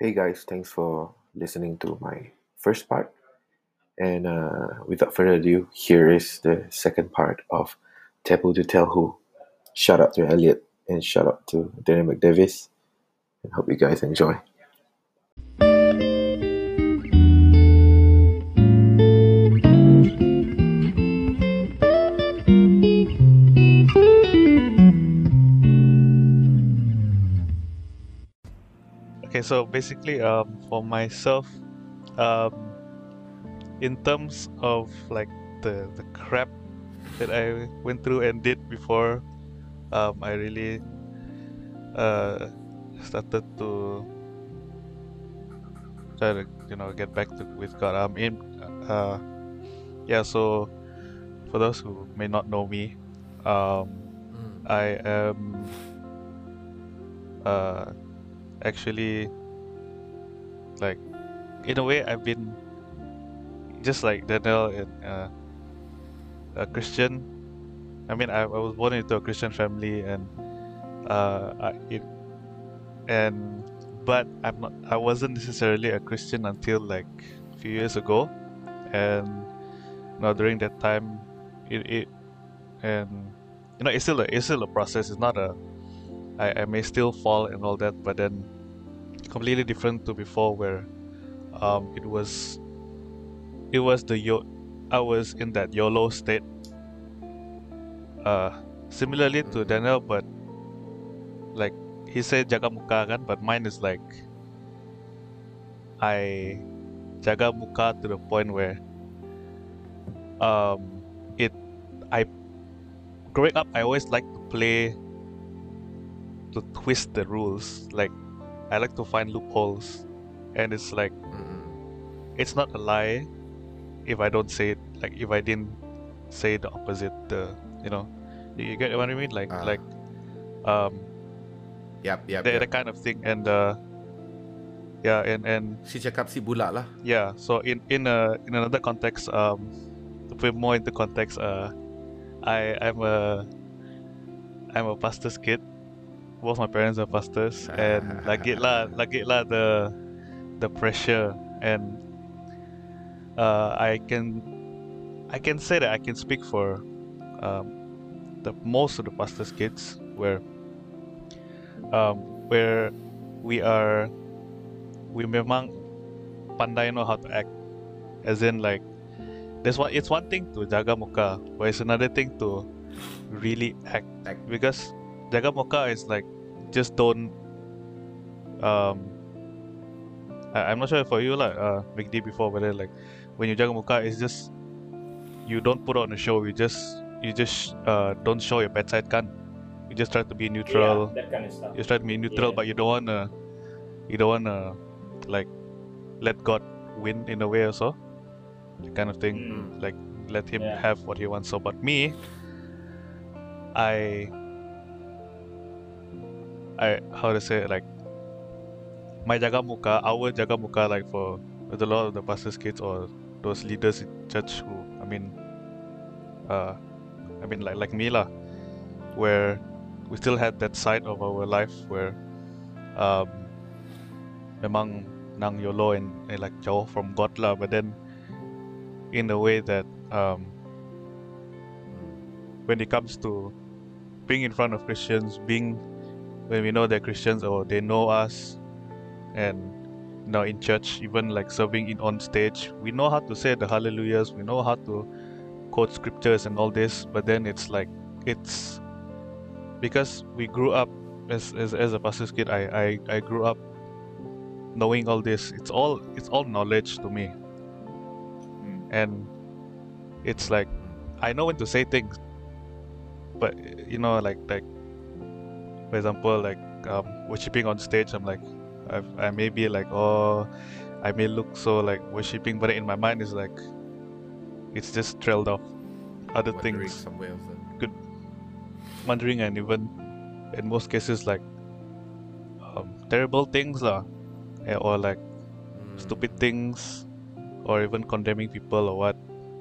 Hey guys, thanks for listening to my first part. And uh, without further ado, here is the second part of Taboo to Tell Who. Shout out to Elliot and shout out to Danny McDavis. And hope you guys enjoy. So basically, um, for myself, um, in terms of like the the crap that I went through and did before, um, I really uh started to try to you know get back to with God. Um, in uh, yeah. So for those who may not know me, um, Mm. I am uh actually like in a way I've been just like Daniel and uh, a Christian. I mean I, I was born into a Christian family and uh I, it and but I'm not I wasn't necessarily a Christian until like a few years ago and you know during that time it, it and you know it's still a, it's still a process it's not a I, I may still fall and all that but then completely different to before where um it was it was the yo I was in that YOLO state uh similarly to. Daniel but like he said jaga muka kan but mine is like I jaga muka to the point where um it I growing up I always like to play to twist the rules like I like to find loopholes and it's like Mm-mm. it's not a lie if I don't say it like if I didn't say the opposite the you know you, get what I mean like Ah. like um Yap, yap, that, yap. that kind of thing and uh yeah and and Si cakap si bulat lah. yeah so in in a in another context um to put more into context uh I I'm a I'm a pastor's kid both my parents are pastors and lagi lah lagi lah the the pressure. And uh I can I can say that I can speak for um the most of the pastors kids where um where we are we memang pandai know how to act. As in like there's one it's one thing to jaga muka but it's another thing to really act, Act. because jaga muka is like just don't um I, I'm not sure for you like uh McD before but then like when you jaga muka it's just you don't put on a show you just you just uh don't show your bad side kan you just try to be neutral Yeah, that kind of stuff. you try to be neutral Yeah. but you don't wanna you don't wanna like let God win in a way also that kind of thing Mm. like let him Yeah. have what he wants so but me I I how to say it, like my jaga muka our jaga muka like for a lot of the pastors kids or those leaders in church who I mean uh I mean like like me lah where we still had that side of our life where um memang nang YOLO and, and like jauh from God lah but then in a way that um when it comes to being in front of Christians, being when we know they're Christians or they know us, and you know in church, even like serving in on stage, we know how to say the hallelujahs, we know how to quote scriptures and all this, but then it's like it's because we grew up as as, as a pastor's kid, I, I I grew up knowing all this. It's all it's all knowledge to me, Mm. and it's like I know when to say things, but you know, like like for example, like um, worshiping on stage, I'm like, I've, I may be like, oh, I may look so like worshiping, but in my mind is like, it's just trailed off. Other Wandering things, somewhere else. wondering, and even in most cases like um, terrible things lah, eh, or like Mm. stupid things or even condemning people or what.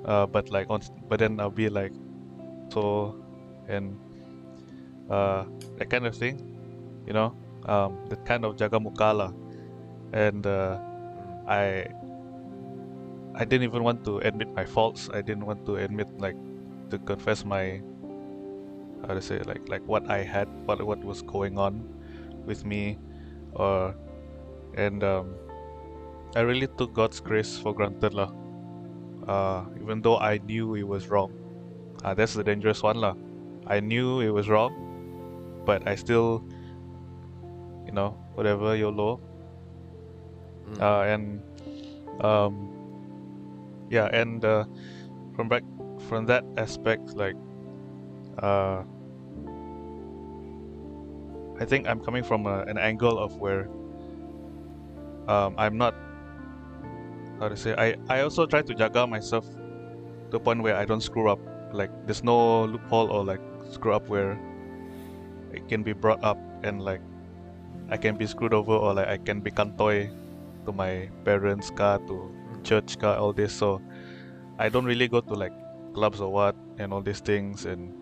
Uh, but like on but then I'll be like so and uh, that kind of thing you know um, that kind of jagamukala, and uh. I I didn't even want to admit my faults. I didn't want to admit like to confess my how to say like like what I had, what what was going on with me, or and um, I really took God's grace for granted lah. Uh, even though I knew it was wrong, uh, that's the dangerous one lah. I knew it was wrong, but I still, you know, whatever YOLO, Mm. uh, and um, yeah, and uh, from back from that aspect, like uh, I think I'm coming from a, an angle of where um, I'm not how to say I I also try to jaga myself to the point where I don't screw up. Like there's no loophole or like screw up where it can be brought up and like I can be screwed over or like I can be kantoy to my parents car to church car all this. So I don't really go to like clubs or what and all these things and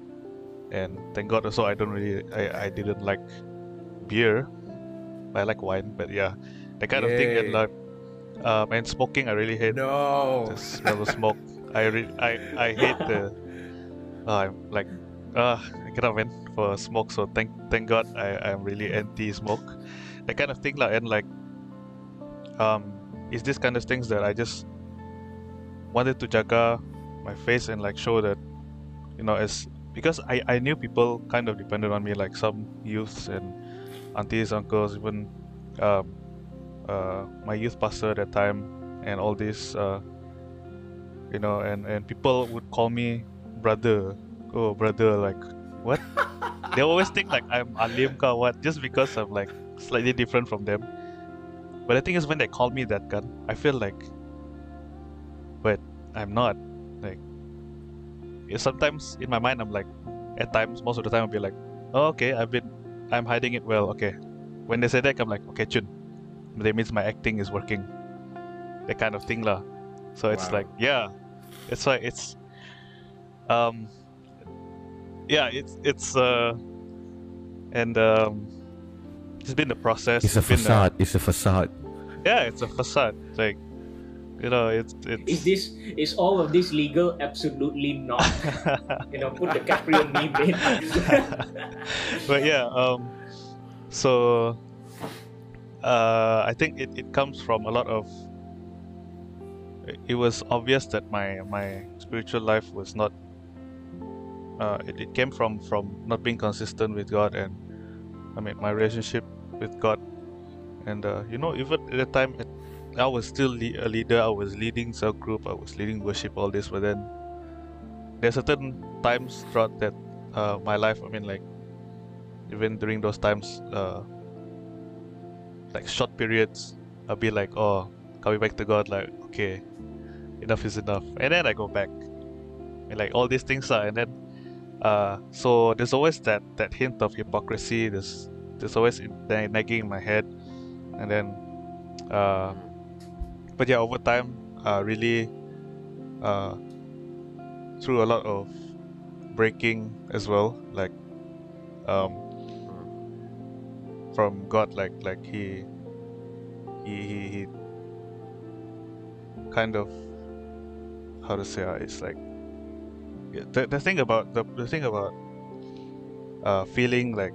and thank God also I don't really I, I didn't like beer. I like wine but yeah that kind of thing and like um, and smoking I really hate. No. smell of smoke. I re- I I hate the uh, I'm like uh I cannot man for smoke so thank thank God I I'm really anti smoke that kind of thing lah and like um it's this kind of things that I just wanted to jaga my face and like show that you know as because I I knew people kind of depended on me like some youths and aunties uncles even um uh my youth pastor at that time and all this uh you know and and people would call me brother oh brother like what? They always think like i'm alim what just because i'm like slightly different from them. But the thing is when they call me that gun i feel like but i'm not like sometimes in my mind i'm like at times most of the time i'll be like oh, okay i've been i'm hiding it well okay. When they say that i'm like okay chun. That means my acting is working. That kind of thing lah. So it's Wow. like yeah. It's like it's um yeah it's it's uh and um it's been the process It's a been facade. It's a facade. yeah it's a facade like you know it's it's Is this is all of this legal? Absolutely not. you know, put the Caprio meme in. but yeah um so uh i think it, it comes from a lot of it was obvious that my my spiritual life was not uh it, it came from from not being consistent with god and i mean my relationship with god. And uh you know even at the time i was still a leader. I was leading cell group. I was leading worship all this. But then there's certain times throughout that uh my life i mean like even during those times uh like short periods i'll be like oh coming back to god like okay enough is enough. And then i go back. And like all these things are and then uh so there's always that that hint of hypocrisy. There's there's always in- nagging in my head. And then uh but yeah over time uh really uh through a lot of breaking as well like um from god like like he he he, he kind of how to say uh, it's like the, the thing about the, the thing about uh feeling like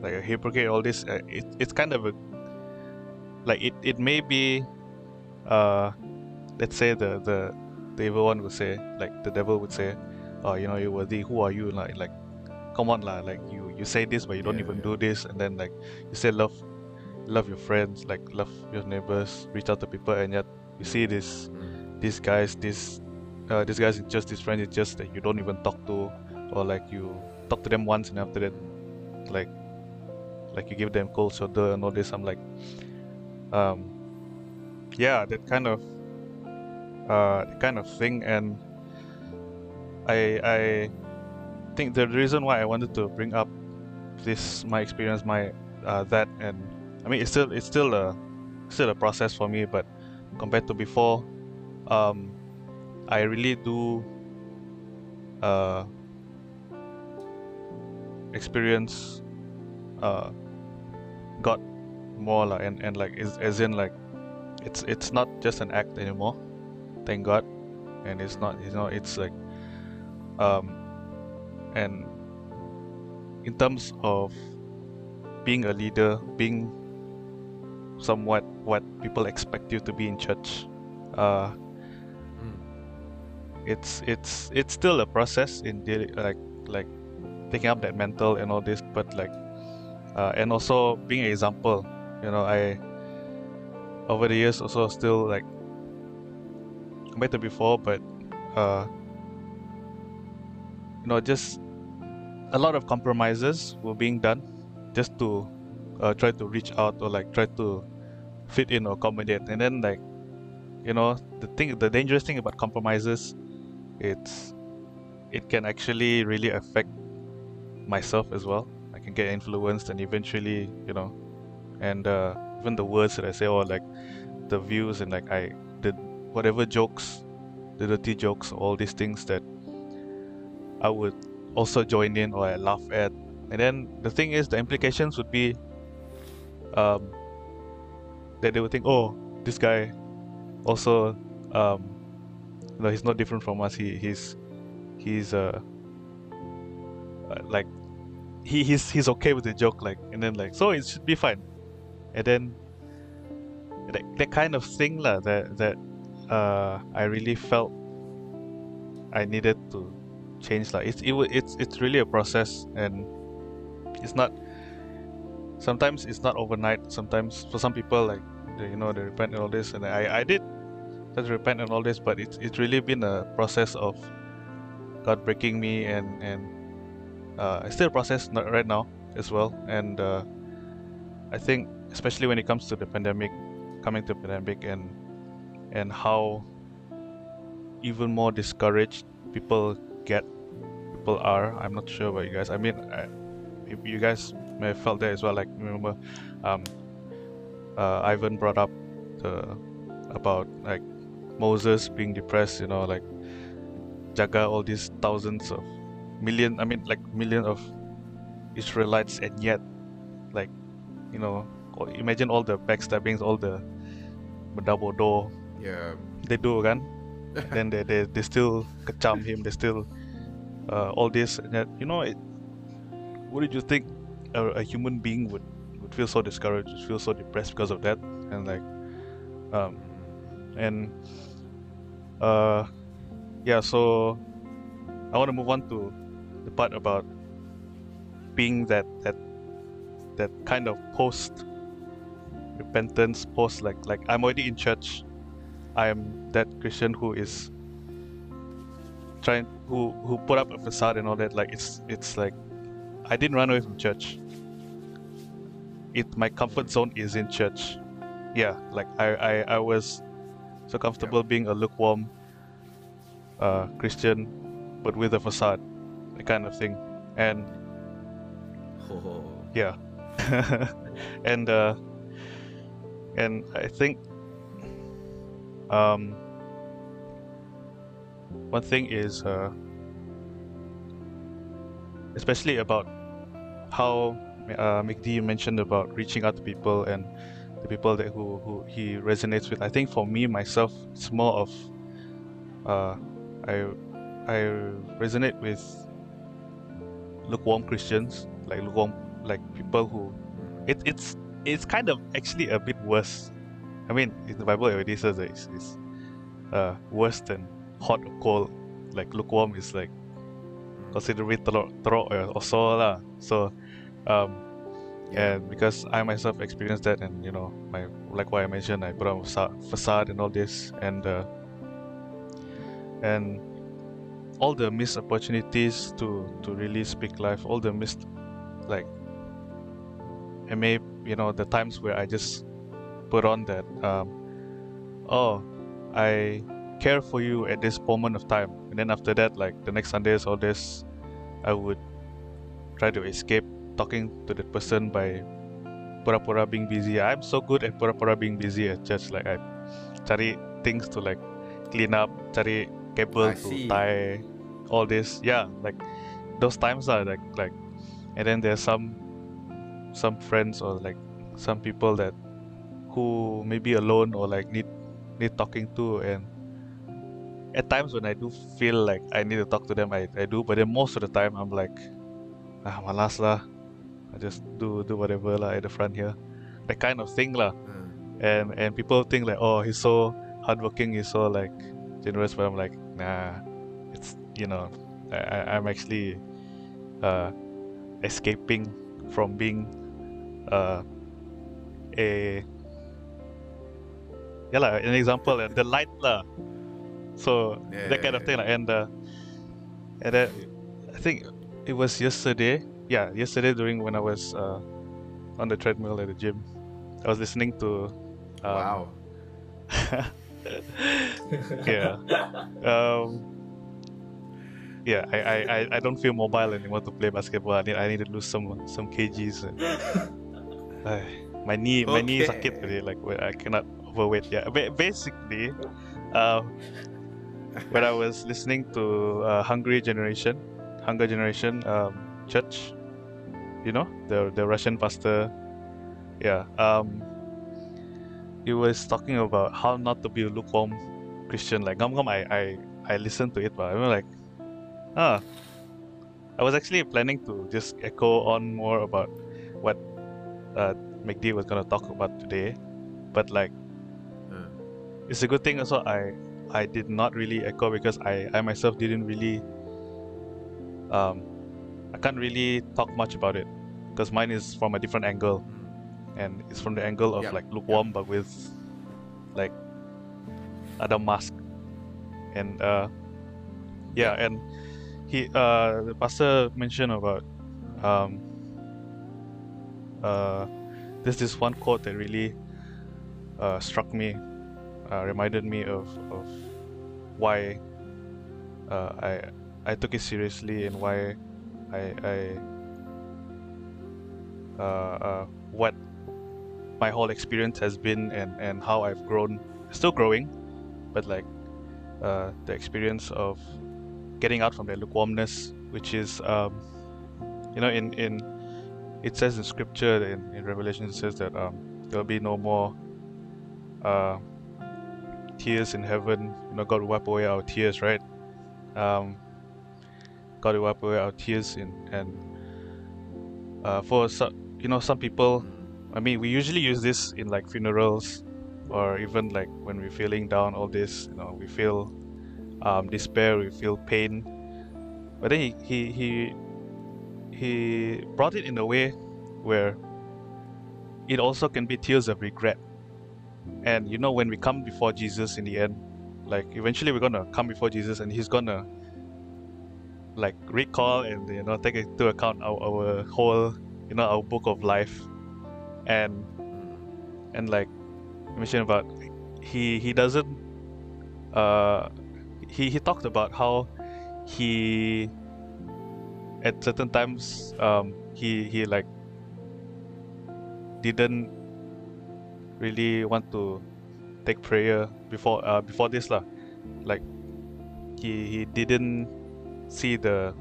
like a hypocrite all this uh, it, it's kind of a like it, it may be uh let's say the the the evil one would say like the devil would say oh you know you worthy who are you like like come on lah like you you say this but you don't Yeah, even yeah. do this and then like you say love love your friends like love your neighbors reach out to people and yet you see this Mm. these guys this uh, these guys just these friends it's just that you don't even talk to or like you talk to them once and after that like like you give them cold shoulder and all this i'm like um yeah that kind of uh that kind of thing and i i think the reason why i wanted to bring up this my experience my uh that and i mean it's still it's still a still a process for me but compared to before um i really do uh experience uh god more lah, and and like is as in like it's it's not just an act anymore thank god and it's not you know it's like um and in terms of being a leader being somewhat what people expect you to be in church uh. It's it's it's still a process in daily like like taking up that mental and all this but like uh, and also being an example you know i over the years also still like better before but uh you know just a lot of compromises were being done just to uh, try to reach out or like try to fit in or accommodate. And then like you know the thing the dangerous thing about compromises it's it can actually really affect myself as well. I can get influenced and eventually you know and uh, even the words that i say or like the views and like i did whatever jokes the dirty jokes all these things that i would also join in or i laugh at. And then the thing is the implications would be um that they would think oh this guy also um know he's not different from us. He he's he's uh, like he he's he's okay with the joke like and then like so it should be fine. And then that, that kind of thing lah that that uh I really felt I needed to change like it's it, it's it's really a process and it's not sometimes it's not overnight. Sometimes for some people like they, you know they repent and all this. And I I did just repent and all this but it's it's really been a process of God breaking me and and uh, it's still a process right now as well. And uh, I think especially when it comes to the pandemic coming to pandemic and and how even more discouraged people get people are I'm not sure about you guys. I mean I, you- you guys may have felt that as well like remember um uh, Ivan brought up the about like Moses being depressed you know like Jaga all these thousands of million I mean like million of Israelites and yet like you know imagine all the backstabbings all the double door. Yeah. they do kan then they, they, they still kecam him they still uh, all this and yet, you know it, what did you think a, a human being would would feel so discouraged would feel so depressed because of that and like um and uh yeah so i want to move on to the part about being that that that kind of post repentance post like like i'm already in church. I am that christian who is trying who who put up a facade and all that. Like it's it's like i didn't run away from church. It my comfort zone is in church. Yeah like i i, I was so comfortable being a lukewarm uh christian but with a facade that kind of thing. And Oh. yeah. And uh and i think um one thing is uh especially about how uh McD mentioned about reaching out to people and the people that who, who he resonates with i think for me myself it's more of uh i i resonate with lukewarm christians like lukewarm like people who it, it's it's kind of actually a bit worse. I mean, in the Bible it already says that it's, it's uh, worse than hot or cold. Like lukewarm is like considerably teruk, teruk or, so lah. So, um. And because I myself experienced that, and you know, my like what I mentioned, I put on facade, facade and all this, and uh, and all the missed opportunities to to really speak life, all the missed like I may you know the times where I just put on that um oh I care for you at this moment of time. And then after that like the next Sundays all this I would try to escape talking to that person by pura-pura being busy. I'm so good at pura-pura being busy at church. Like I cari things to like clean up cari cable to tie all this. Yeah like those times are like like and then there's some some friends or like some people that who may be alone or like need need talking to. And at times when I do feel like I need to talk to them I, I do. But then most of the time I'm like ah malas lah I just do do whatever lah at the front here. That kind of thing lah. Uh, and and people think like oh he's so hardworking he's so like generous but I'm like nah it's you know I, I'm actually uh escaping from being uh a yeah lah an example uh, the light lah. So Yeah, that kind yeah, of thing lah. and uh, and then I think it was yesterday yeah yesterday during when I was uh on the treadmill at the gym I was listening to um, wow. yeah. Um, yeah, I, I, I- I don't feel mobile anymore to play basketball. I need I need to lose some some kgs. and- Ay, my knee my knee Okay. sakit already. Like I cannot overweight. Yeah, ba- basically, uh, when I was listening to uh, Hungry Generation, Hunger Generation um, Church, you know the the Russian pastor. Yeah. Um, he was talking about how not to be a lukewarm Christian. Like Gum Gum, I I I listened to it, but I was like, ah, I was actually planning to just echo on more about what uh, McD was gonna talk about today, but like Uh, it's a good thing also I I did not really echo because I I myself didn't really um I can't really talk much about it because mine is from a different angle and it's from the angle of Yep, like lukewarm but with like other mask. And uh yeah. and he uh the pastor mentioned about um uh there's this one quote that really uh struck me uh reminded me of of why uh I I took it seriously and why I I what my whole experience has been and and how I've grown still growing but like uh the experience of getting out from that lukewarmness which is um you know in in it says in scripture in, in revelation it says that um there'll be no more uh tears in heaven. You know god will wipe away our tears right? Um god will wipe away our tears in and uh for some you know some people. I mean, we usually use this in like funerals, or even like when we're feeling down. All this, you know, we feel um, despair, we feel pain. But then he he he he brought it in a way where it also can be tears of regret. And you know, when we come before Jesus in the end, like eventually we're gonna come before Jesus, and He's gonna like recall and you know take into account our, our whole you know our book of life. And and like mentioned about he he doesn't uh he he talked about how he at certain times um he he like didn't really want to take prayer before uh before this lah. Like he he didn't see the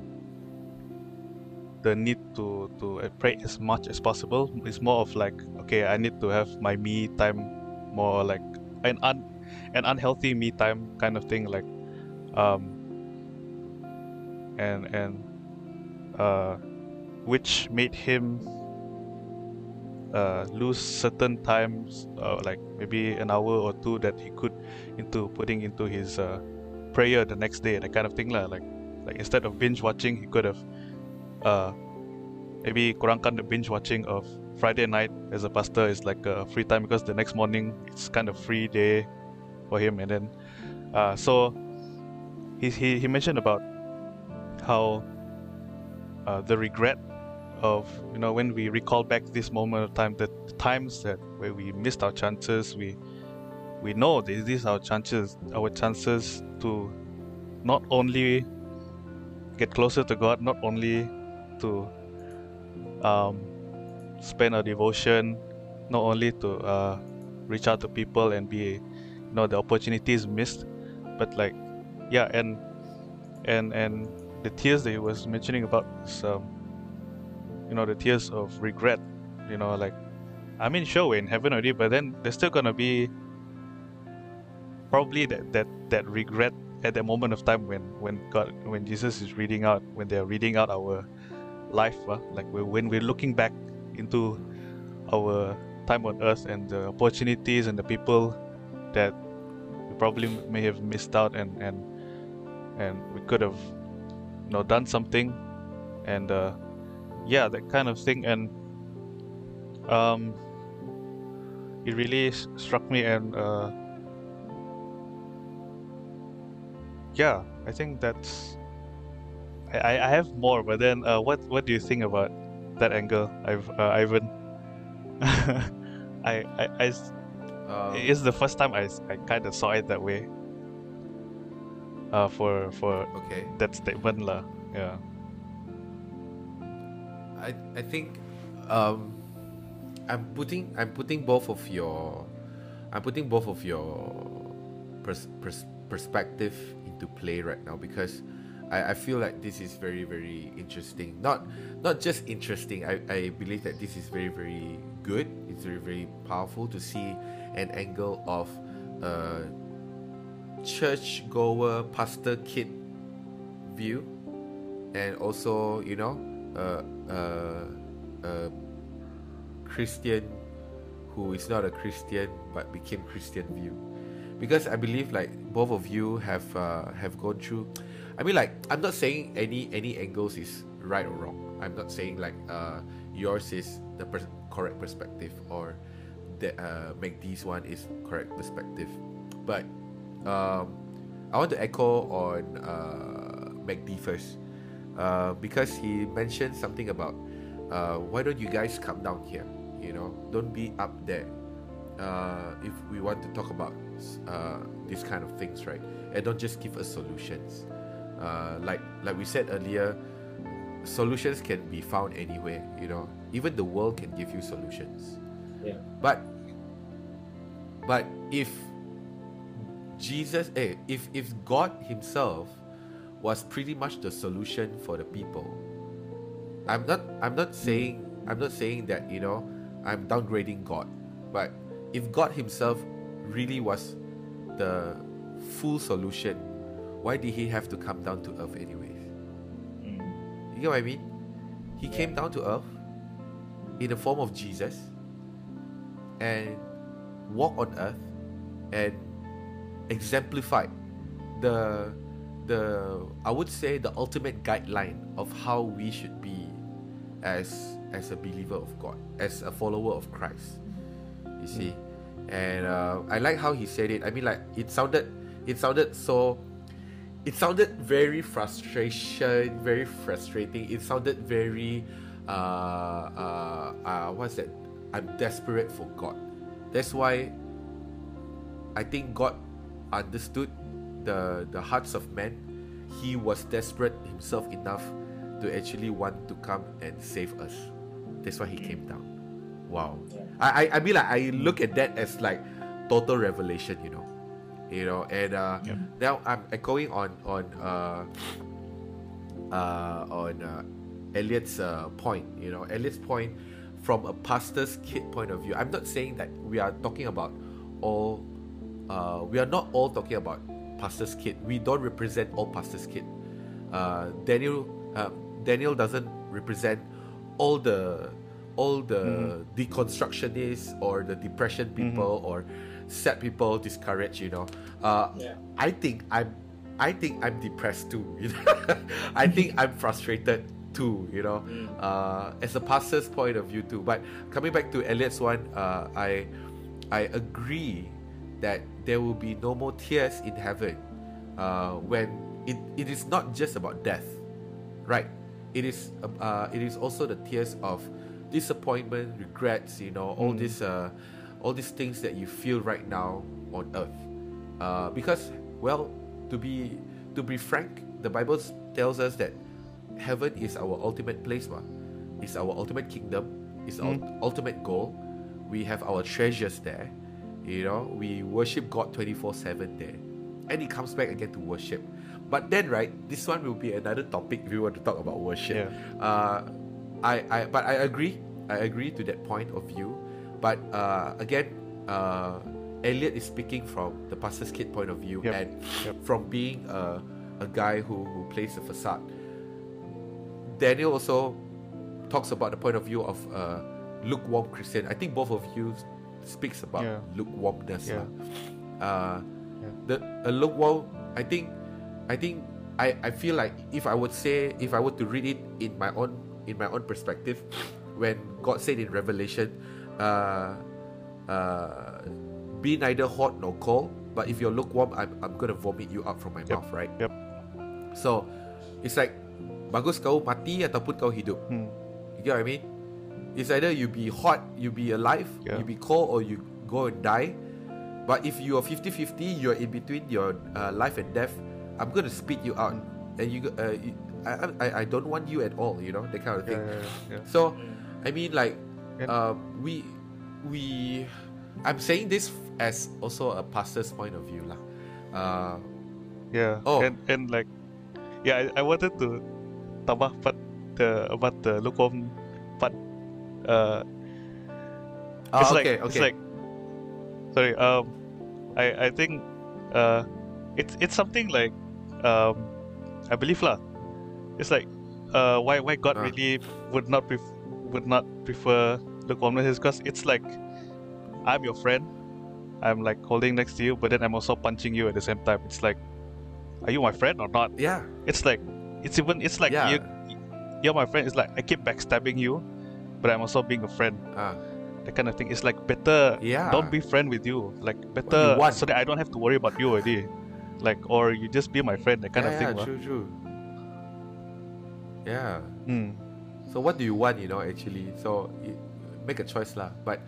the need to to pray as much as possible. It's more of like okay i need to have my me time more like an un an unhealthy me time kind of thing like um and and uh which made him uh lose certain times uh, like maybe an hour or two that he could into putting into his uh prayer the next day that kind of thing lah. Like like instead of binge watching he could have uh, maybe kurangkan the binge watching of Friday night as a pastor is like a free time because the next morning it's kind of free day for him. And then uh, so he, he, he mentioned about how uh, the regret of you know when we recall back this moment of time the times that where we missed our chances we we know these these are our chances our chances to not only get closer to God not only to um, spend our devotion not only to uh, reach out to people and be you know the opportunities missed but like yeah and and and the tears that he was mentioning about is um, you know the tears of regret you know like I mean, sure, we're in heaven already, but then there's still gonna be probably that that that regret at that moment of time when when God when Jesus is reading out when they're reading out our life, uh, like when we're looking back into our time on earth and the opportunities and the people that we probably may have missed out and and and we could have you know done something. And uh, yeah that kind of thing. And um it really struck me and uh, yeah i think that's I, I have more but then uh, what what do you think about that angle I've, uh, ivan I, I, I Um, it's the first time I, I kind of saw it that way uh, for for okay. that statement lah. yeah I I think um I'm putting I'm putting both of your I'm putting both of your pers- pers- perspective into play right now because I, I feel like this is very very interesting. Not not just interesting. I, I believe that this is very very good. It's very very powerful to see an angle of a church goer pastor kid view. And also you know uh, uh, a Christian who is not a Christian but became Christian view. Because I believe like both of you have uh, have gone through I mean like I'm not saying any any angles is right or wrong. I'm not saying like uh, yours is the correct perspective or that uh, McD's one is correct perspective. But um, I want to echo on uh, McD first. Uh, because he mentioned something about uh, why don't you guys come down here? You know don't be up there. Uh, if we want to talk about uh, these kind of things right? And don't just give us solutions uh, like like we said earlier solutions can be found anywhere you know. Even the world can give you solutions. Yeah. but but if jesus eh, if if god himself was pretty much the solution for the people i'm not i'm not saying i'm not saying that you know i'm downgrading god. But if god himself really was the full solution why did he have to come down to earth anyways Mm. you get what I mean? He came down to earth in the form of Jesus and walked on earth and exemplified the the I would say the ultimate guideline of how we should be as as a believer of God, as a follower of Christ. You see? And uh, I like how he said it. I mean like it sounded it sounded so it sounded very frustration, very frustrating. It sounded very, uh, uh, uh, what's that? I'm desperate for God. That's why I think God understood the the hearts of men. He was desperate himself enough to actually want to come and save us. That's why he came down. Wow. I, I I mean like I look at that as like total revelation, you know. You know, and uh, Yeah. now I'm echoing on on uh, uh, on uh, Elliot's uh, point. You know, Elliot's point from a pastor's kid point of view. I'm not saying that we are talking about all. Uh, we are not all talking about pastor's kid. We don't represent all pastor's kid. Uh, Daniel uh, Daniel doesn't represent all the all the deconstructionists or the depression people or sad people discouraged. You know, uh, Yeah. I think I'm I think I'm depressed too. You know, I think I'm frustrated too. You know, Mm. uh, as a pastor's point of view too. But coming back to Elliot's one, uh, I I agree that there will be no more tears in heaven uh, when it, it is not just about death, right? It is uh, it is also the tears of disappointment, regrets. You know, all Mm. these uh, all these things that you feel right now on earth. Uh, because well, to be to be frank, the Bible tells us that heaven is our ultimate place, ma. It's our ultimate kingdom. It's our ultimate goal. We have our treasures there. You know, we worship God twenty four seven there, and it comes back again to worship. But then, right, this one will be another topic if we want to talk about worship. Yeah. Uh, I, I, but I agree. I agree to that point of view. But uh, again, uh, Elliot is speaking from the pastor's kid point of view Yep. and Yep. from being a, a guy who, who plays the facade. Daniel also talks about the point of view of a lukewarm Christian. I think both of you speaks about Yeah. lukewarmness. Yeah. Uh, Yeah. the a lukewarm. I think, I think I, I feel like if I would say if I were to read it in my own in my own perspective, when God said in Revelation, uh, uh, be neither hot nor cold, but if you're lukewarm, I'm, I'm gonna vomit you out from my Yep. mouth, right? Yep. So, it's like bagus kau mati ataupun kau hidup. Hmm. You get what I mean? It's either you be hot, you be alive, Yeah. you be cold, or you go and die. But if you are 50-50, you're in between your uh, life and death. I'm gonna spit you out, and you, uh, you I, I, I don't want you at all. You know that kind of thing. yeah, yeah. So, I mean, like, uh, we, we, I'm saying this as also a pastor's point of view, lah. Uh, Yeah. Oh. And and like yeah, I, I wanted to tambah part the about the lukewarm part. Uh ah, it's like okay, it's okay. like sorry, um I I think uh it's it's something like um I believe lah. It's like uh why why God Ah. really would not pref- would not prefer lukewarmness is because it's like I'm your friend. I'm like holding next to you, but then I'm also punching you at the same time. It's like, are you my friend or not? yeah, It's like, it's even, it's like Yeah. you, you're my friend. It's like I keep backstabbing you, but I'm also being a friend. ah, That kind of thing. It's like better. yeah. Don't be friend with you. Like better, so that I don't have to worry about you already. Like or you just be my friend. That kind yeah, of thing. yeah, true, true. Yeah. Mm. So what do you want, you know, actually? So y- make a choice lah. But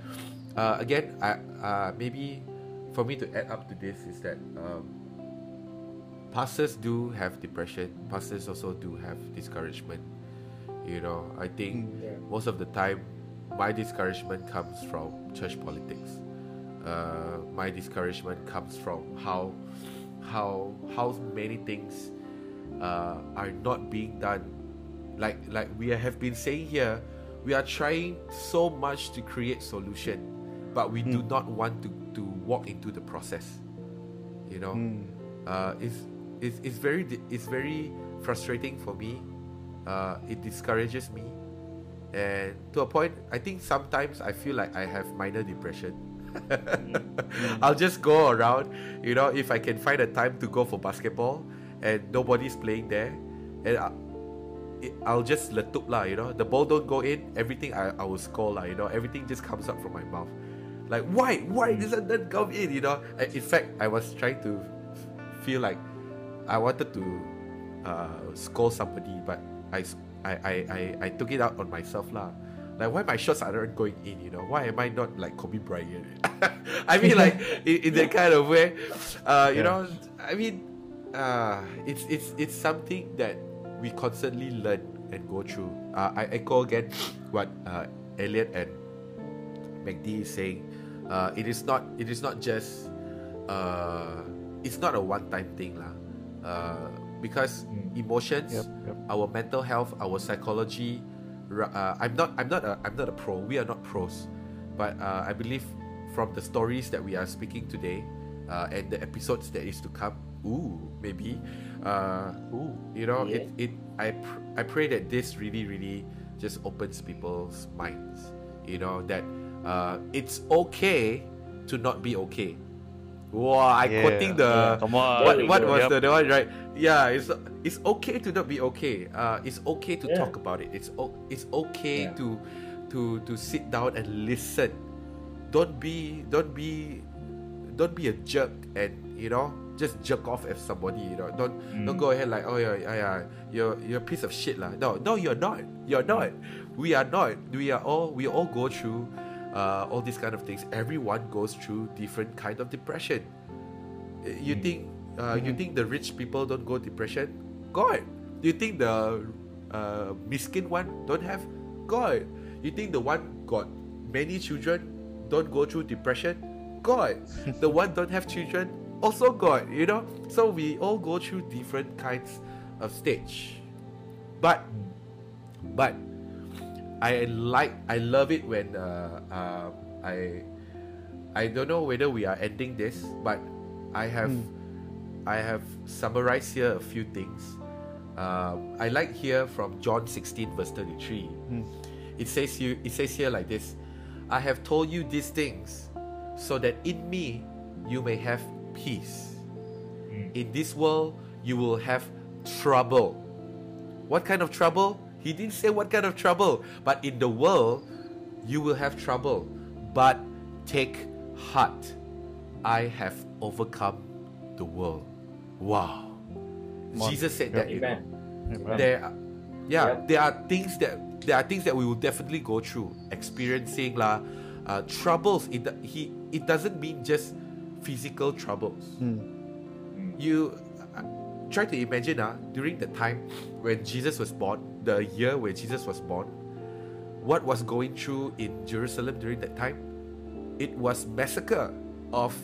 uh, again, I uh, maybe for me to add up to this is that um, pastors do have depression. Pastors also do have discouragement. You know, I think. Yeah. most of the time, my discouragement comes from church politics. Uh, my discouragement comes from how how how many things uh, are not being done. Like like we have been saying here, we are trying so much to create solution, but we do Mm. not want to to walk into the process. You know, Mm. uh, it's, it's it's very it's very frustrating for me. Uh, it discourages me, and to a point, I think sometimes I feel like I have minor depression. I'll just go around, you know, if I can find a time to go for basketball and nobody's playing there, and I, it, I'll just letup lah, you know. The ball don't go in, everything I, I will score lah, you know. Everything just comes up from my mouth. Like why why doesn't that come in, you know? And in fact, I was trying to feel like I wanted to uh, scold somebody, but I I I I took it out on myself lah. Like why my shots aren't going in, you know? Why am I not like Kobe Bryant? I mean, like in, in that kind of way, uh, you Yeah. know. I mean, uh, it's it's it's something that we constantly learn and go through. Uh, I echo again what uh, Elliot and McD is saying. Uh, it is not it is not just uh, it's not a one time thing lah. Uh, because emotions, Yep. Yep. our mental health, our psychology. Uh, I'm not. I'm not. A, I'm not a pro. We are not pros, but uh, I believe from the stories that we are speaking today, uh, and the episodes that is to come. Ooh, maybe. Uh, Ooh. you know, Yeah. it. It. I. Pr- I pray that this really, really just opens people's minds. You know that uh, it's okay to not be okay. Wow, I'm Yeah. quoting the Yeah, Come on. what what was Yep. the, the one right? Yeah, it's it's okay to not be okay. Uh, it's okay to Yeah. talk about it. It's o- it's okay Yeah. to to to sit down and listen. Don't be don't be don't be a jerk and you know just jerk off at somebody. You know don't don't Mm. go ahead like oh yeah yeah, yeah you're you're a piece of shit lah. No no you're not. You're not. We are not. We are all we all go through uh, all these kind of things. Everyone goes through different kind of depression. You Mm. think uh, you Mhm. think the rich people don't go depression? God. You think the uh, miskin one don't have? God. You think the one got many children don't go through depression? God. the one don't have children also God. You know. So we all go through different kinds of stage. But but I like I love it when uh, um, I I don't know whether we are ending this, but I have Mm. I have summarized here a few things. Um, I like here from John 16 verse 33. Mm. It says here it says here like this. I have told you these things so that in me you may have peace. In this world you will have trouble. What kind of trouble? He didn't say what kind of trouble, but in the world you will have trouble. But take heart. I have overcome the world. Wow. Jesus said that. you know. Amen. Amen. There are, yeah, Yep. there are things that there are things that we will definitely go through, experiencing lah, uh, troubles. It he it doesn't mean just physical troubles. Mm. You uh, try to imagine ah, during the time when Jesus was born, the year when Jesus was born, what was going through in Jerusalem during that time? It was massacre of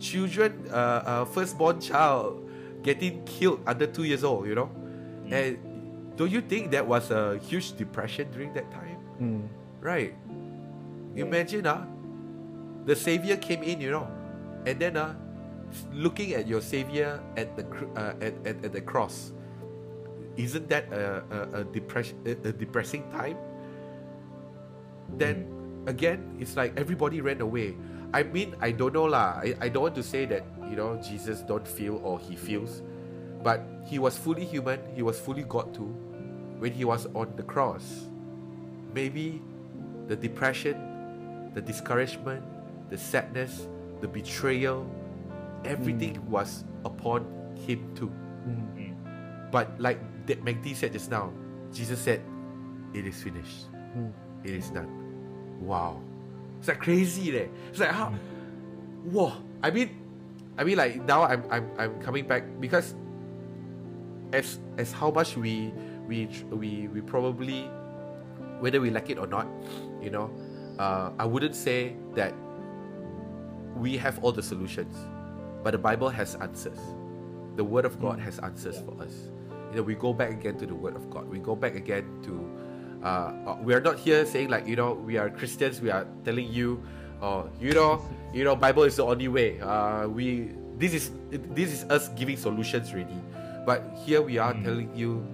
children, uh, uh, firstborn child getting killed under two years old. You know, and don't you think that was a huge depression during that time? Mm. Right. Imagine ah, the savior came in, you know, and then ah, looking at your savior at the uh, at, at, at the cross, isn't that a a, a depression a, a depressing time? Then again, it's like everybody ran away. I mean, I don't know lah. I, I don't want to say that you know Jesus don't feel or he feels, but he was fully human. He was fully God too. When he was on the cross, maybe the depression, the discouragement, the sadness, the betrayal, everything was upon him too. Mm. But like that Magdi said just now, Jesus said, "It is finished. Mm. It is done." Wow, it's like crazy, leh. It's like how, whoa. I mean, I mean, like now I'm I'm I'm coming back because as as how much we we we we probably whether we like it or not, you know, uh, I wouldn't say that we have all the solutions, but the Bible has answers. The Word of God has answers for us. You know, we go back again to the Word of God. We go back again to. Uh, uh, we are not here saying like you know we are Christians. We are telling you, uh, you know, you know, Bible is the only way. Uh, we this is this is us giving solutions really, but here we are Mm. telling you.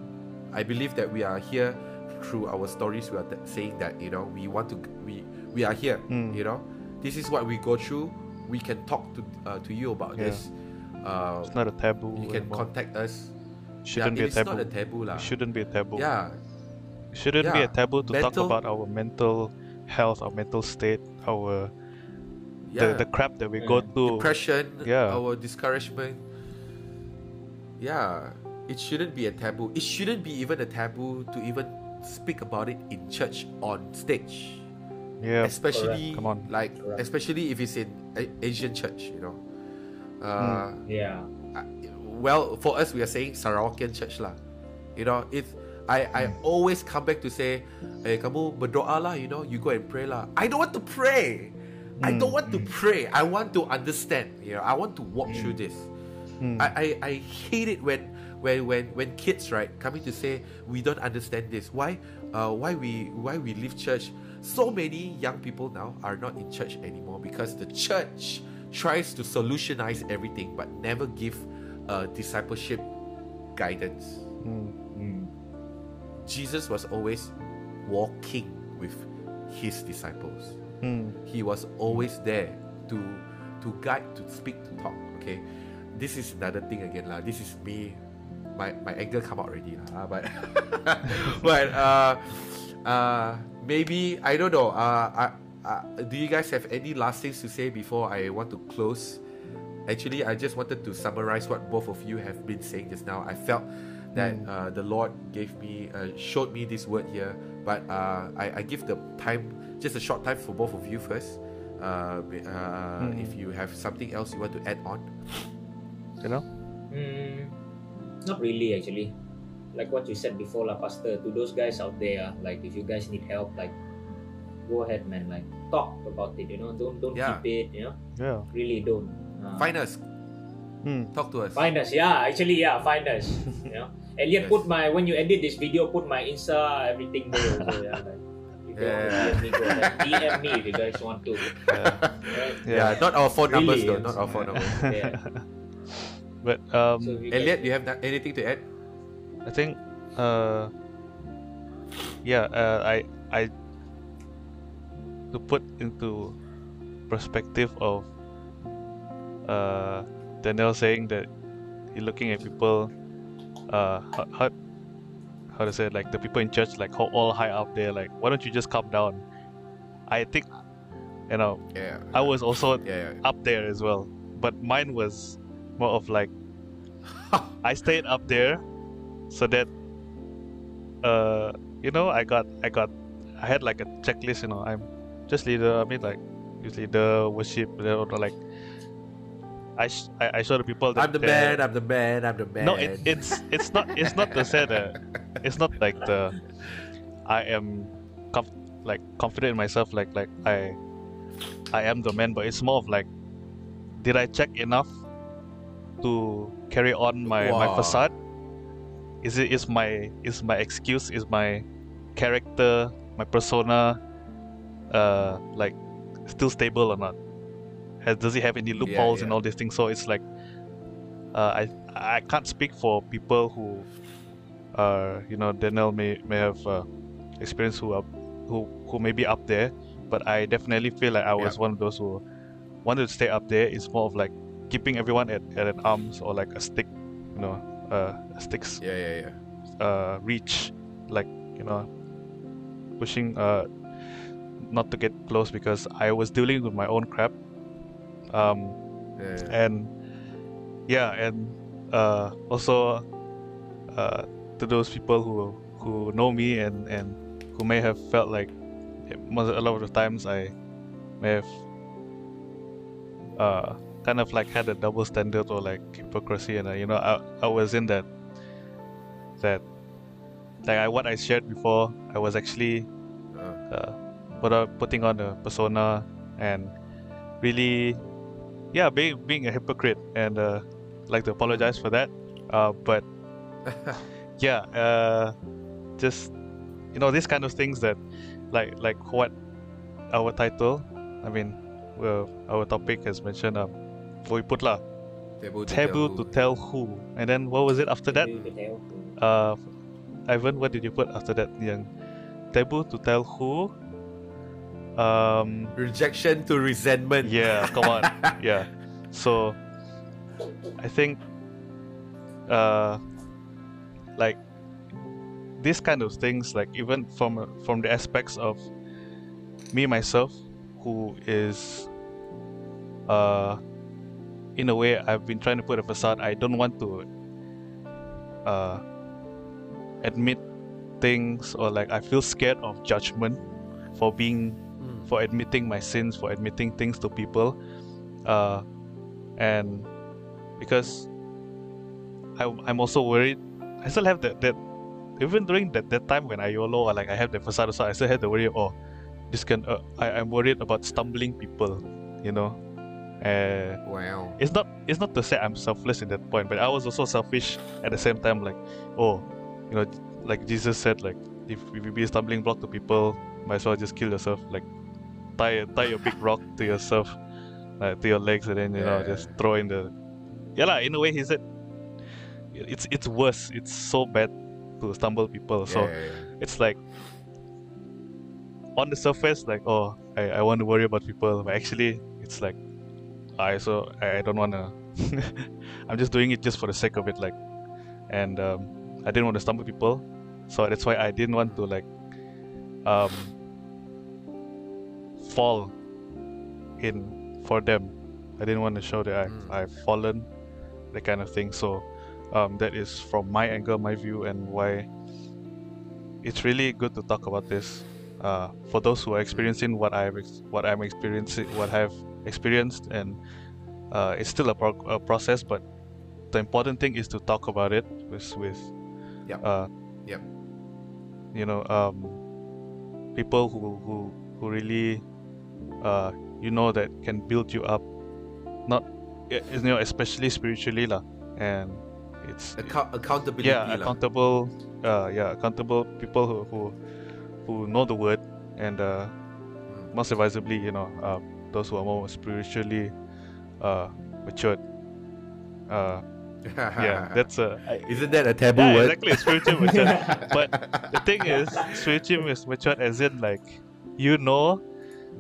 I believe that we are here through our stories. We are saying that you know we want to we we are here. Mm. You know, this is what we go through. We can talk to uh, to you about Yeah. this. Uh, It's not a taboo. you can anymore. contact us. Shouldn't yeah, be a it's taboo. not a taboo lah. It shouldn't be a taboo. Yeah, It shouldn't be a taboo to talk about our mental health, our mental state, our yeah. the, the crap that we go through. Depression, Yeah. our discouragement. Yeah, it shouldn't be a taboo. It shouldn't be even a taboo to even speak about it in church on stage. Yeah. especially Come on. like Correct. especially if it's in a- Asian church, you know. Uh, Yeah. I- well for us we are saying Sarawakian church lah you know it's I, I always come back to say eh kamu berdoa lah you know you go and pray lah I don't want to pray I don't want to pray I want to understand you know I want to walk through this Mm. I, I, I hate it when when when when kids right coming to say we don't understand this why uh, why we why we leave church so many young people now are not in church anymore because the church tries to solutionize everything but never give uh, discipleship guidance Mm. Mm. jesus was always walking with his disciples Mm. he was always there to to guide to speak to talk okay this is another thing again lah this is me my my anger come out already lah but but uh uh maybe i don't know uh, uh, uh do you guys have any last things to say before i want to close actually i just wanted to summarize what both of you have been saying just now i felt that Mm. uh, the lord gave me uh, showed me this word here but uh, I, I give the time just a short time for both of you first uh, uh, Mm. if you have something else you want to add on You know? Mm, not really actually. Like what you said before, lah, Pastor. To those guys out there, ah, like if you guys need help, like go ahead, man. Like talk about it. You know, don't don't Yeah. keep it. You know, Yeah. really don't. Uh, find us Mm. talk to us Find us, yeah. Actually, yeah, find us. you know, Elliot Yes. put my when you edit this video, put my Insta everything there. Also, yeah, like, you want to Yeah. DM me, go ahead. DM me if you guys want to. Right? Yeah, not our phone numbers Really, though. Not our phone numbers. Yeah. but um, So if you guys- Elliot, do you have anything to add? I think, uh, yeah, uh, I I to put into perspective of uh, Daniel saying that you're looking at people, uh, how, how how to say it, like the people in church, like how all high up there, like why don't you just come down? I think, you know, Yeah. I was also Yeah. up there as well, but mine was more of like. I stayed up there so that uh you know I got I got I had like a checklist you know I'm just leader I mean like just leader worship you know, like I, sh- I I show the people that I'm the man. I'm the man. I'm the man. no it, it's it's not it's not to say that it's not like the I am conf- like confident in myself like like I I am the man but it's more of like did I check enough to carry on my my facade is it is my is my excuse is my character my persona uh like still stable or not? Has does it have any loopholes and yeah. all these things? So it's like uh, I I can't speak for people who uh you know Daniel may may have uh, experience who are who who may be up there but I definitely feel like I was one of those who wanted to stay up there. It's more of like keeping everyone at, at an arms or like a stick you know uh stick's Yeah, yeah, yeah. uh reach like you know pushing uh not to get close because I was dealing with my own crap um yeah, yeah. and yeah and uh also uh to those people who who know me and and who may have felt like most a lot of the times I may have uh kind of like had a double standard or like hypocrisy and uh, you know I, I was in that that like I, what I shared before I was actually Uh, uh, put out, putting on a persona and really yeah being being a hypocrite and uh, like to apologize for that uh, but yeah uh, just you know these kind of things that like like what our title I mean well our topic has mentioned um what we put lah. Taboo to taboo tell to who. tell who. And then what was it after that? You can tell. uh Ivan what did you put after that yang? Taboo to tell who? Um Rejection to resentment. yeah come on. Yeah. So I think uh like these kind of things like even from from the aspects of me myself who is uh in a way I've been trying to put a facade I don't want to uh admit things or like I feel scared of judgment for being Mm. for admitting my sins, for admitting things to people, uh, and because I, I'm also worried. I still have that that even during that, that time when I YOLO or like I have the facade, so I still have the worry. Oh, this can. Uh, I I'm worried about stumbling people. You know, uh, Wow. it's not it's not to say I'm selfless in that point, but I was also selfish at the same time. Like, oh, you know, like Jesus said, like if, if you be a stumbling block to people, might as well just kill yourself. Like, tie tie your big rock to yourself, like to your legs, and then you know just throw in the. Yeah lah. In a way, he said, it's it's worse. It's so bad to stumble people. So yeah, yeah, yeah. it's like on the surface like oh I, I want to worry about people but actually it's like I so I, don't want to I'm just doing it just for the sake of it like and um, I didn't want to stumble people so that's why I didn't want to like um, fall in for them I didn't want to show that I've, Mm. I've fallen that kind of thing so um, that is from my angle my view and why it's really good to talk about this uh, for those who are experiencing what I've what I'm experiencing, what I've experienced, and uh, it's still a, pro- a process. But the important thing is to talk about it with with Yep. uh, you know um, people who who who really uh, you know that can build you up, not y- you know especially spiritually lah, and it's Account- accountability. yeah accountable uh yeah accountable people who who who know the word and uh, most advisably, you know, uh, those who are more spiritually uh, matured. Uh, yeah, that's a. I, Isn't that a taboo yeah, word? exactly. Spiritual matured. but the thing is, spiritual is matured as in like you know,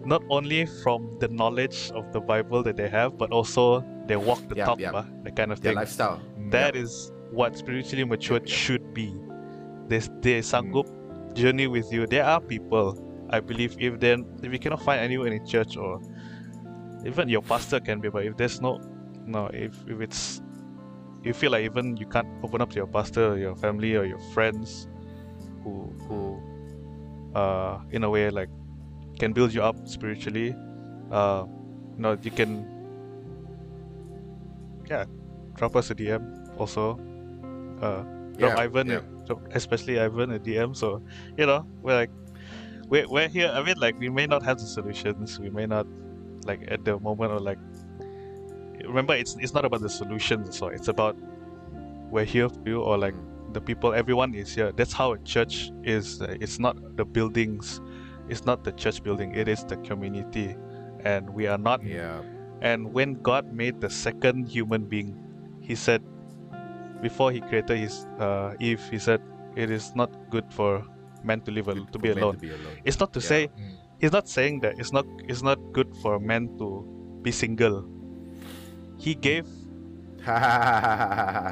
not only from the knowledge of the Bible that they have, but also they walk the Yup, talk, yup. bah, that kind of Their thing. lifestyle. That Yup. is what spiritually matured yup. should be. They they sanggup journey with you. There are people, I believe, if then if you cannot find anyone in church or even your pastor can be, but if there's no no if if it's you feel like even you can't open up to your pastor or your family or your friends who who uh in a way like can build you up spiritually uh you know you can yeah drop us a dm also uh drop Yeah, ivan yeah. drop, especially ivan a dm so you know we're like we're, we're here. I mean like we may not have the solutions. We may not like at the moment or like remember it's it's not about the solutions so it's about we're here for you or like the people everyone is here that's how a church is Uh, it's not the buildings it's not the church building it is the community and we are not Yeah. and when god made the second human being he said before he created his uh, eve he said it is not good for man to live al- to be alone To be alone. it's not to Yeah. say Mm. He's not saying that it's not it's not good for men to be single he gave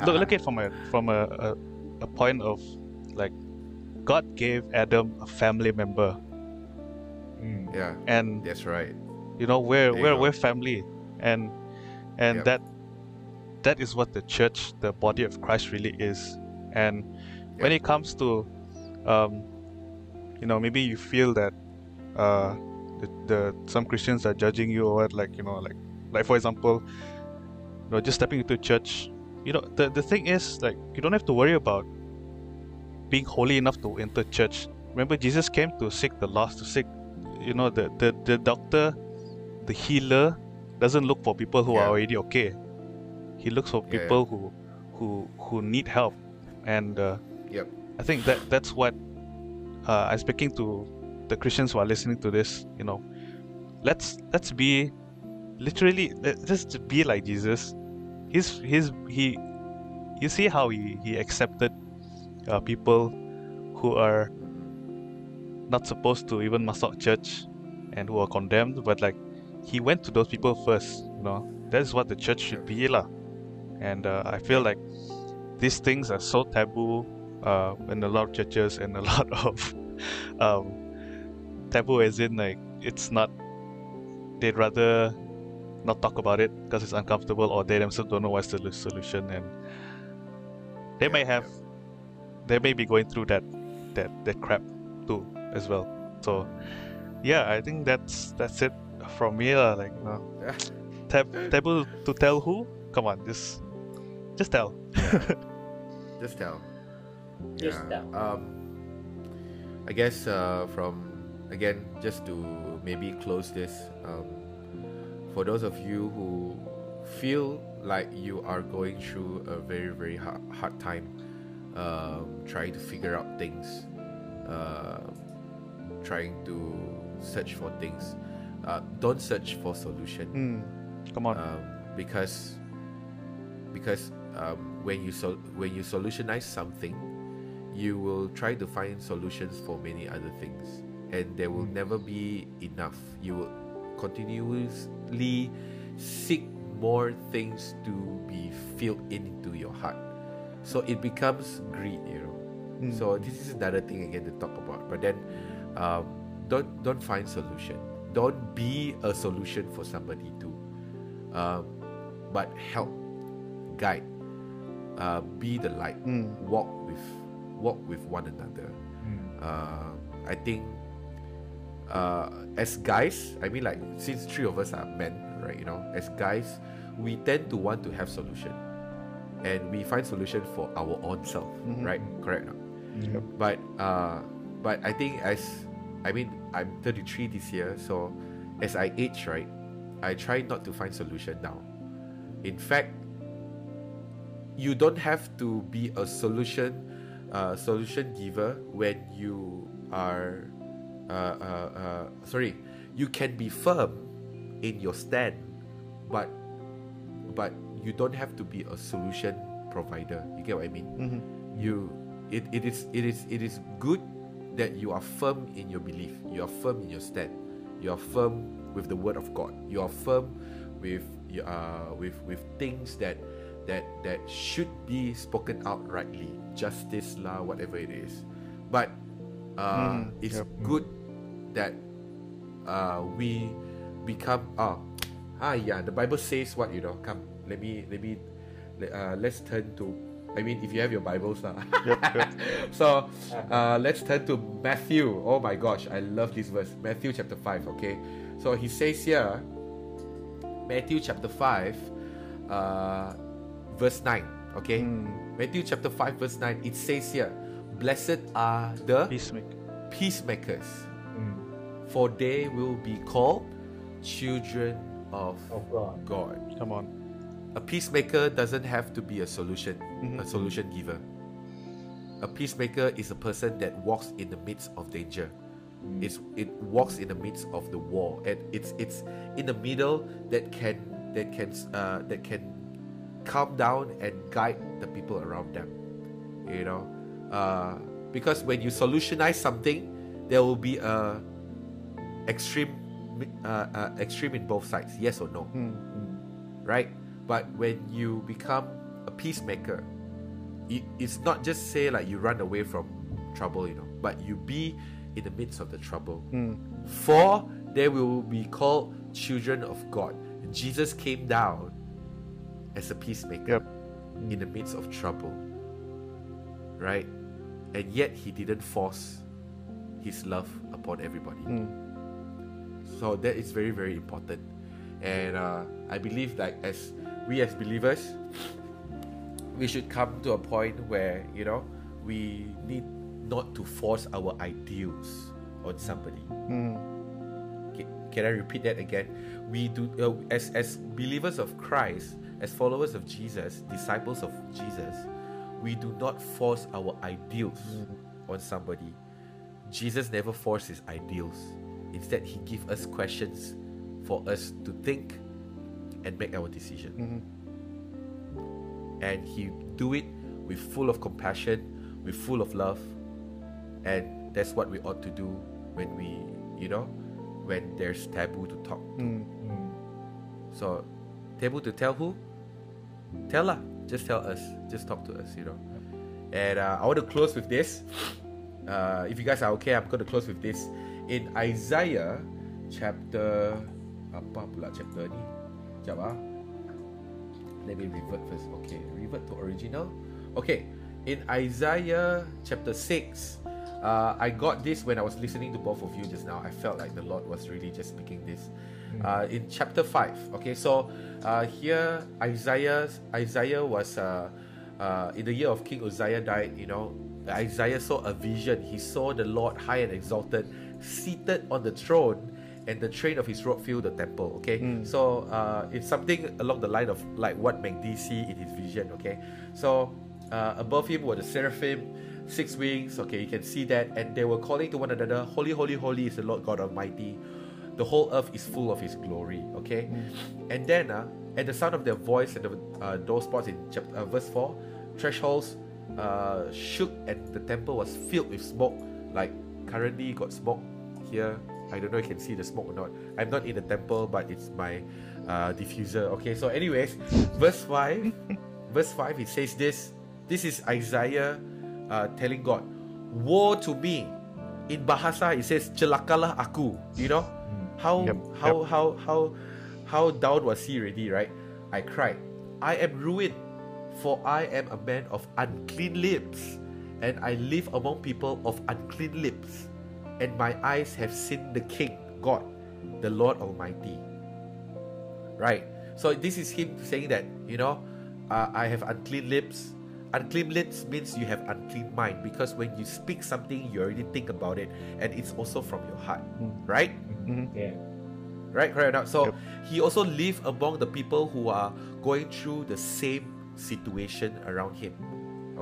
look look at it from a from a, a, a point of like god gave adam a family member Mm. yeah, and that's right. you know we're There we're we're family and and Yep. that that is what the church the body of christ really is and when it comes to um you know maybe you feel that uh the, the some christians are judging you or like you know like like for example you know just stepping into church you know the the thing is like you don't have to worry about being holy enough to enter church remember jesus came to seek the lost to seek you know the the, the doctor the healer doesn't look for people who Yeah. are already okay he looks for Yeah, yeah. people who who who need help and uh, Yep. i think that that's what uh, i'm speaking to the christians who are listening to this you know let's let's be literally just be like jesus. He's he's he you see how he he accepted uh, people who are not supposed to even masuk church and who are condemned but like he went to those people first you know. That's what the church should be lah. And uh, i feel like these things are so taboo uh, in a lot of churches and a lot of um, taboo as in like it's not they'd rather not talk about it because it's uncomfortable or they themselves don't know what's the lu- solution and they may Yeah, have they may be going through that that that crap too as well so yeah i think that's that's it from me lah. like you know, tab- taboo to tell who come on just just tell Just tell. Just Yeah. tell. Um, I guess uh, from again just to maybe close this. Um, for those of you who feel like you are going through a very very hard, hard time, um, trying to figure out things, uh, trying to search for things, uh, don't search for solution Hmm. come on um, because because um, when you sol- when you solutionize something, you will try to find solutions for many other things, and there will never be enough. You will continuously seek more things to be filled into your heart, so it becomes greed. You know. Hmm. So this is another thing again to talk about. But then, um, don't don't find solution. Don't be a solution for somebody too. Um, but help, guide, uh, be the light. Hmm. Walk with walk with one another. Uh, I think uh, as guys, I mean like since three of us are men, right? You know, as guys, we tend to want to have solution, and we find solution for our own self, Mhm. right? Correct. no? Yep. But uh, but I think as I mean I'm 33 this year, so as I age, right, I try not to find solution now. In fact, you don't have to be a solution uh, solution giver when you are uh, uh, uh, sorry, you can be firm in your stand, but but you don't have to be a solution provider. You get what I mean? Mhm. You, it, it is it is it is good that you are firm in your belief. You are firm in your stand. You are firm with the word of God. You are firm with uh, with with things that that that should be spoken out rightly. Justice lah, whatever it is. But uh, Mm, it's yep. good that uh, we become ah ah yeah. The Bible says what you know. Come, let me let me uh, let's turn to. I mean, if you have your Bibles yep. so uh, let's turn to Matthew. Oh my gosh, I love this verse. Matthew chapter 5, okay? So he says here, Matthew chapter 5, uh, verse 9, okay? Mm. Matthew chapter 5, verse 9, it says here, Blessed are the Peacemaker. peacemakers. For they will be called children of Of God. God. Come on. A peacemaker doesn't have to be a solution, Mhm. a solution giver. A peacemaker is a person that walks in the midst of danger. Mm. It's it walks in the midst of the war, and it's it's in the middle that can that can uh, that can calm down and guide the people around them. You know, uh, because when you solutionize something, there will be a extreme uh, uh, extreme in both sides. Yes or no? Mm. Right? But when you become a peacemaker, it, it's not just say like you run away from trouble, you know, but you be in the midst of the trouble. Mm. For they will be called children of God. Jesus came down as a peacemaker Yep. in the midst of trouble, right? And yet he didn't force his love upon everybody. Mm. So that is very very important, and uh, I believe like as we as believers, we should come to a point where you know we need not to force our ideals on somebody. Mm. Ca- Can I repeat that again? We do uh, as as believers of Christ, as followers of Jesus, disciples of Jesus, we do not force our ideals on somebody. Jesus never forced his ideals. Instead, he gives us questions for us to think and make our decision. Mhm. And he do it with full of compassion, with full of love, and that's what we ought to do when we, you know, when there's taboo to talk. Mm. Mm. So, taboo to tell who? Tell lah. Just tell us. Just talk to us, you know. And uh, I want to close with this. Uh, if you guys are okay, I'm going to close with this. In Isaiah chapter apa pula chapter ni? Sekejap ah. Let me revert first. Okay, revert to original. Okay, in Isaiah chapter 6, uh, I got this when I was listening to both of you just now. I felt like the Lord was really just speaking this. Uh, in chapter 5, okay, so uh, here Isaiah Isaiah was uh, uh, in the year of King Uzziah died, you know, Isaiah saw a vision. He saw the Lord high and exalted, seated on the throne, and the train of his robe filled the temple. Okay, Mm. so uh, it's something along the line of like what Magdi see in his vision. Okay, so uh, above him were the seraphim, six wings. Okay, you can see that, and they were calling to one another, "Holy, holy, holy is the Lord God Almighty." The whole earth is full of His glory. Okay, and then uh, at the sound of their voice and the uh, door spots in chapter, uh, verse four, thresholds uh, shook and the temple was filled with smoke. Like currently got smoke here. I don't know if you can see the smoke or not. I'm not in the temple, but it's my uh, diffuser. Okay, so anyways, verse five, verse five, it says this. This is Isaiah uh, telling God, "Woe to me!" In Bahasa, it says, "Celakalah aku." You know how Yep, how how how how down was he already? Right? I cried. I am ruined, for I am a man of unclean lips, and I live among people of unclean lips, and my eyes have seen the King, God, the Lord Almighty. Right? So this is him saying that, you know, uh, I have unclean lips. Unclean lips means you have unclean mind because when you speak something, you already think about it, and it's also from your heart, right? Mhm. Yeah. Right, correct. or not? So Yep. he also lived among the people who are going through the same situation around him.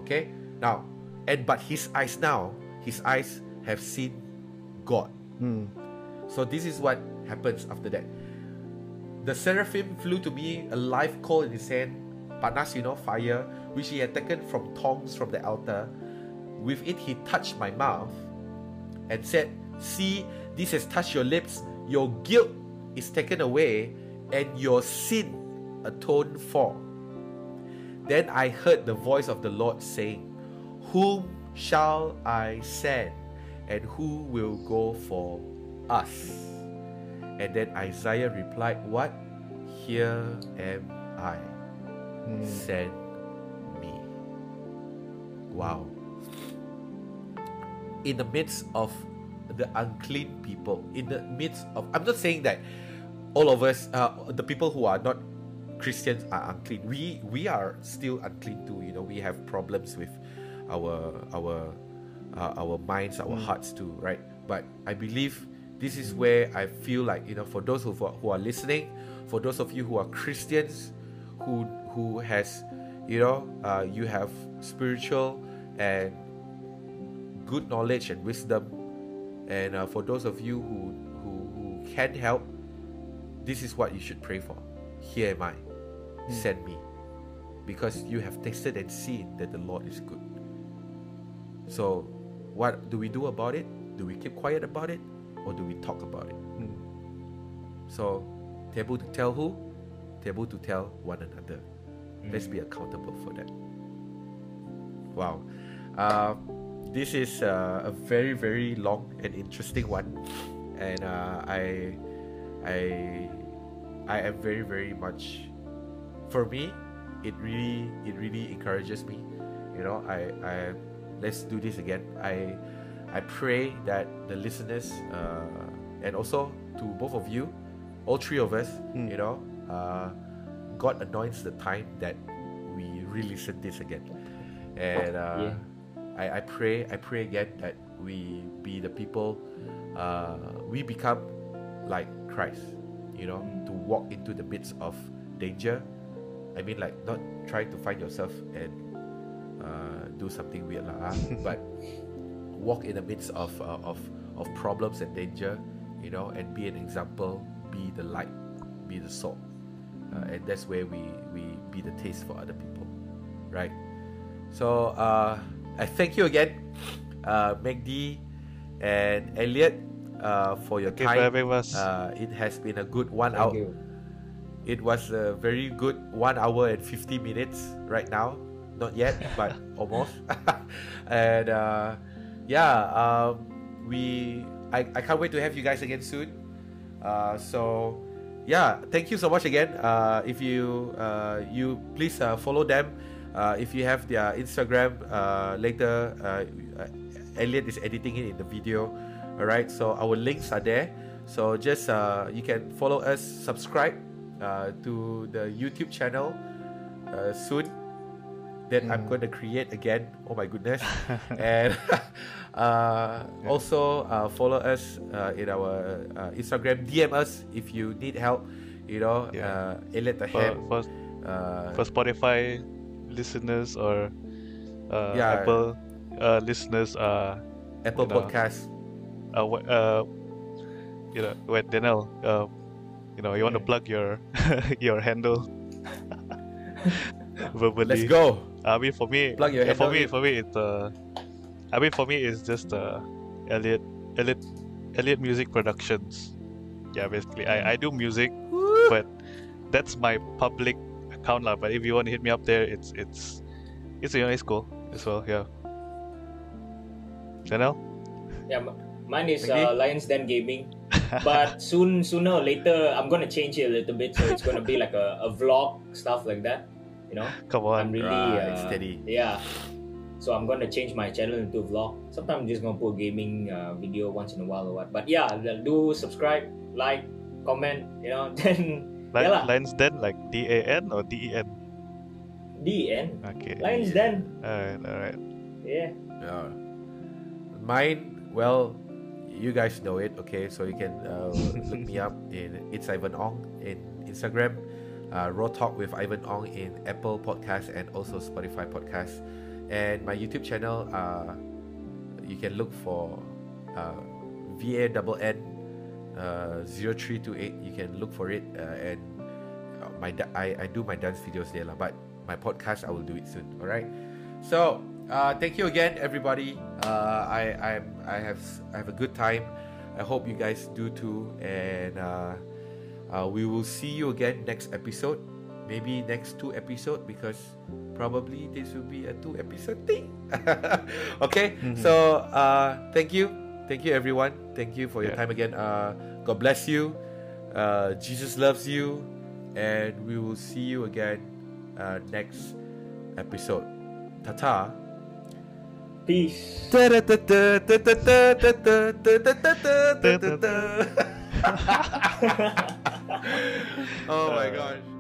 Okay? Now, and but his eyes now, his eyes have seen God. Hmm. So this is what happens after that. The seraphim flew to me, a live coal in his hand, panas, you know, fire, which he had taken from tongs from the altar. With it he touched my mouth and said, See, this has touched your lips, your guilt is taken away, and your sin atoned for. Then I heard the voice of the Lord saying, Whom shall I send, and who will go for us? And then Isaiah replied, What? Here am I. Hmm. Send me. Wow. In the midst of the unclean people, in the midst of, I'm not saying that all of us, uh, the people who are not Christians are unclean. We we are still unclean too. You know, we have problems with our our uh, our minds, our hearts too, right? But I believe this is where I feel like you know, for those who are, who are listening, for those of you who are Christians, who who has, you know, uh, you have spiritual and good knowledge and wisdom, and uh, for those of you who who who can help, this is what you should pray for. Here am I, send me, because you have tasted and seen that the Lord is good. So, what do we do about it? Do we keep quiet about it, or do we talk about it? Hmm. So, taboo to tell who? Taboo to tell one another. Let's be accountable for that. Wow. Uh, this is uh, a very, very long and interesting one. And uh, I, I, I am very, very much, for me, it really, it really encourages me. You know, I, I, let's do this again. I, I pray that the listeners, uh, and also to both of you, all three of us, Mm. you know, uh, God anoints the time that we re-listen this again, and uh, Yeah. I, I pray, I pray again that we be the people, uh, we become like Christ, you know, to walk into the midst of danger. I mean, like not trying to find yourself and uh, do something weird, lah, ah, but walk in the midst of, uh, of of problems and danger, you know, and be an example, be the light, be the salt, uh, and that's where we we be the taste for other people, right? So uh, I thank you again, uh, Magdi and Elliot, uh, for your Thank you for having us. Uh, it has been a good one Thank hour. you. It was a very good one hour and 50 minutes right now. Not yet, but almost. and uh, yeah, um, we I, I can't wait to have you guys again soon. Uh, so yeah, thank you so much again. Uh, if you uh, you please uh, follow them. Uh, if you have their Instagram uh, later, Elliot is editing it in the video. All right, so our links are there. So just uh, you can follow us, subscribe uh, to the YouTube channel uh, soon that I'm going to create again. Oh my goodness! and uh, also uh, follow us uh, in our uh, Instagram. DM us if you need help. You know, Yeah. uh, for, for, Uh, for Spotify listeners or uh, Yeah. Apple uh, listeners, uh, Apple. Podcast. uh, uh, you know, when Daniel, uh, you know, you want to plug your your handle verbally. Let's go. I mean, for me, Plug your yeah, for me, in. for me, it's uh, I mean, for me, it's just uh, Elliot, Elliot, Elliot Music Productions. Yeah, basically, I, I do music, but that's my public account lah. But if you want to hit me up there, it's it's it's you know it's cool as well. Yeah. Daniel. Yeah, mine is Magdi? uh, Lions Den Gaming. but soon, sooner or later, I'm gonna change it a little bit, so it's gonna be like a, a vlog stuff like that. You know, Come I'm on. really Right, uh, steady. Yeah, so I'm gonna change my channel into vlog. Sometimes I'm just gonna put gaming uh, video once in a while or what. But yeah, do subscribe, like, comment. You know, then Li- yeah lah. Lions Den like D A N or D E N. the. Okay. Lions Den. Alright, alright. Yeah. Yeah. Mine, well, you guys know it, okay? So you can uh, look me up in It's Ivan Ong in Instagram, uh, Raw Talk with Ivan Ong in Apple Podcast and also Spotify Podcast. And my YouTube channel, uh, you can look for uh, V A double N uh, 0328. You can look for it uh, and uh, my I, I do my dance videos there. But my podcast I will do it soon. All right. So uh, thank you again, everybody. Uh, I I'm, I have I have a good time. I hope you guys do too, and uh, uh, we will see you again next episode. Maybe next two episode because probably this will be a two episode thing. okay, Mhm. so uh, thank you, thank you everyone, thank you for your Yeah. time again. Uh, God bless you. Uh, Jesus loves you, and we will see you again uh, next episode. Ta-ta. Peace. oh my uh, gosh.